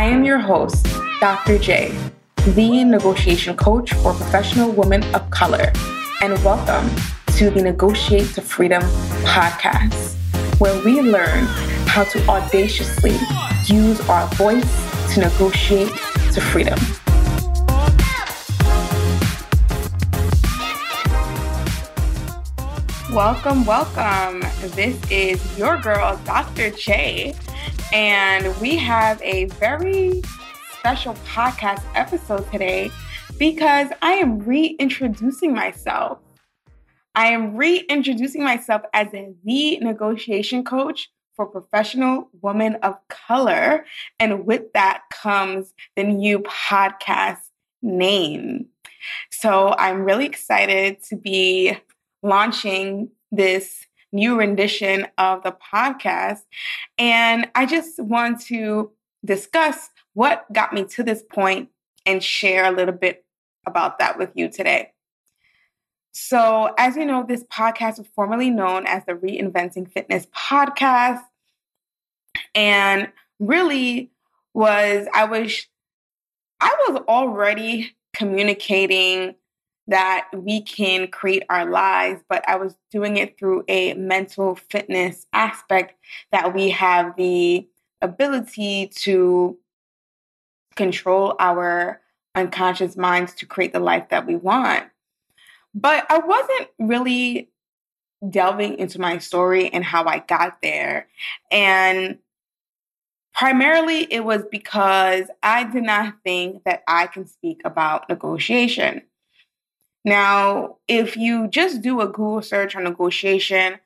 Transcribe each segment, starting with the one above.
I am your host, Dr. J, the negotiation coach for professional women of color, and welcome to the Negotiate to Freedom podcast, where we learn how to audaciously use our voice to negotiate to freedom. Welcome, welcome. This is your girl, Dr. J, and we have a very special podcast episode today because I am reintroducing myself. I am reintroducing myself as the negotiation coach for professional women of color. And with that comes the new podcast name. So I'm really excited to be launching this new rendition of the podcast. And I just want to discuss what got me to this point and share a little bit about that with you today. So, as you know, this podcast was formerly known as the Reinventing Fitness Podcast. And really was, I was, I was already communicating that we can create our lives, but I was doing it through a mental fitness aspect that we have the ability to control our unconscious minds to create the life that we want. But I wasn't really delving into my story and how I got there. And primarily it was because I did not think that I can speak about negotiation. Now, if you just do a Google search on negotiation,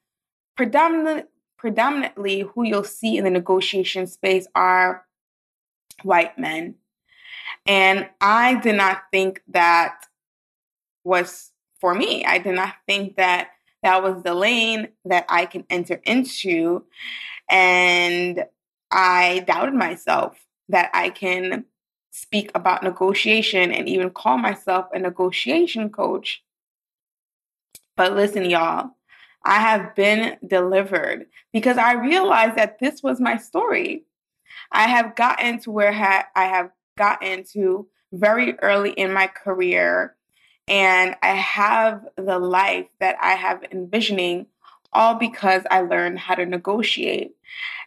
predominantly, predominantly who you'll see in the negotiation space are white men. And I did not think that was for me. I did not think that that was the lane that I can enter into. And I doubted myself that I can speak about negotiation and even call myself a negotiation coach. But listen, y'all, I have been delivered because I realized that this was my story. I have gotten to where I have gotten to very early in my career, and I have the life that I have envisioning all because I learned how to negotiate.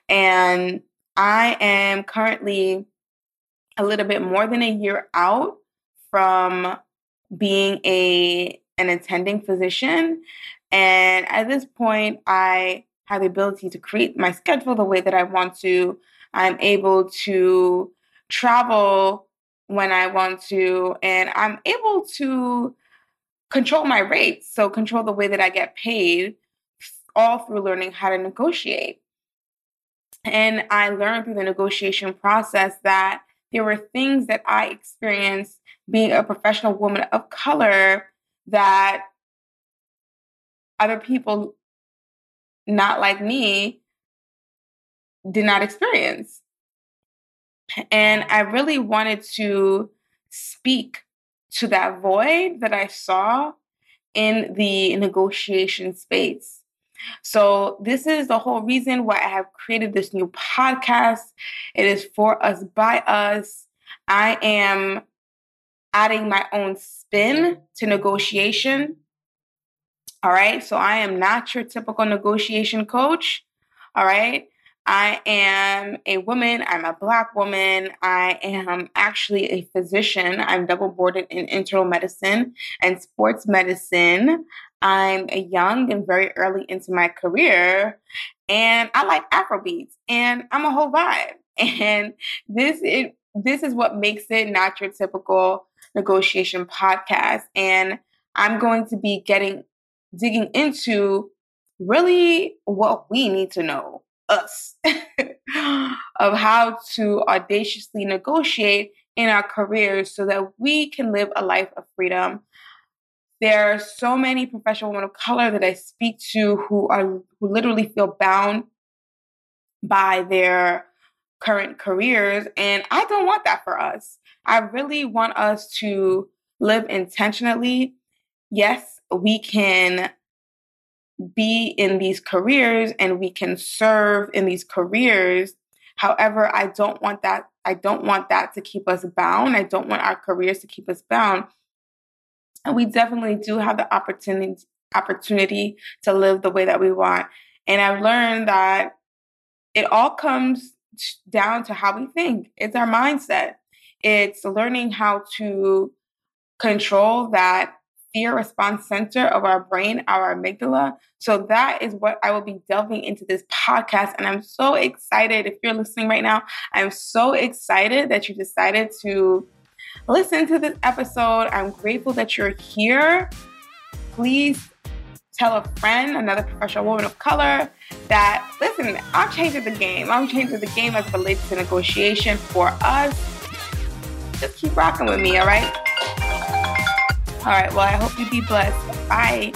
And I am currently a little bit more than a year out from being a an attending physician. And at this point i have the ability to create my schedule the way that i want to. I'm able to travel when i want to and i'm able to control my rates so control the way that i get paid all through learning how to negotiate. And i learned through the negotiation process that there were things that I experienced being a professional woman of color that other people not like me did not experience. And I really wanted to speak to that void that I saw in the negotiation space. So, this is the whole reason why I have created this new podcast. It is for us, by us. I am adding my own spin to negotiation. All right. So, I am not your typical negotiation coach. All right. I am a woman. I'm a Black woman. I am actually a physician. I'm double boarded in internal medicine and sports medicine. I'm young and very early into my career, and I like Afrobeats, and I'm a whole vibe. And this it this is what makes it not your typical negotiation podcast. And I'm going to be getting digging into really what we need to know us of how to audaciously negotiate in our careers so that we can live a life of freedom there are so many professional women of color that I speak to who are who literally feel bound by their current careers and I don't want that for us. I really want us to live intentionally. Yes, we can be in these careers and we can serve in these careers. However, I don't want that I don't want that to keep us bound. I don't want our careers to keep us bound. And we definitely do have the opportunity opportunity to live the way that we want. And I've learned that it all comes down to how we think. It's our mindset. It's learning how to control that fear response center of our brain, our amygdala. So that is what I will be delving into this podcast. And I'm so excited. If you're listening right now, I'm so excited that you decided to listen to this episode. I'm grateful that you're here. Please tell a friend, another professional woman of color, that listen, I'm changing the game. I'm changing the game as it relates to negotiation for us. Just keep rocking with me, all right? All right, well, I hope you be blessed. Bye.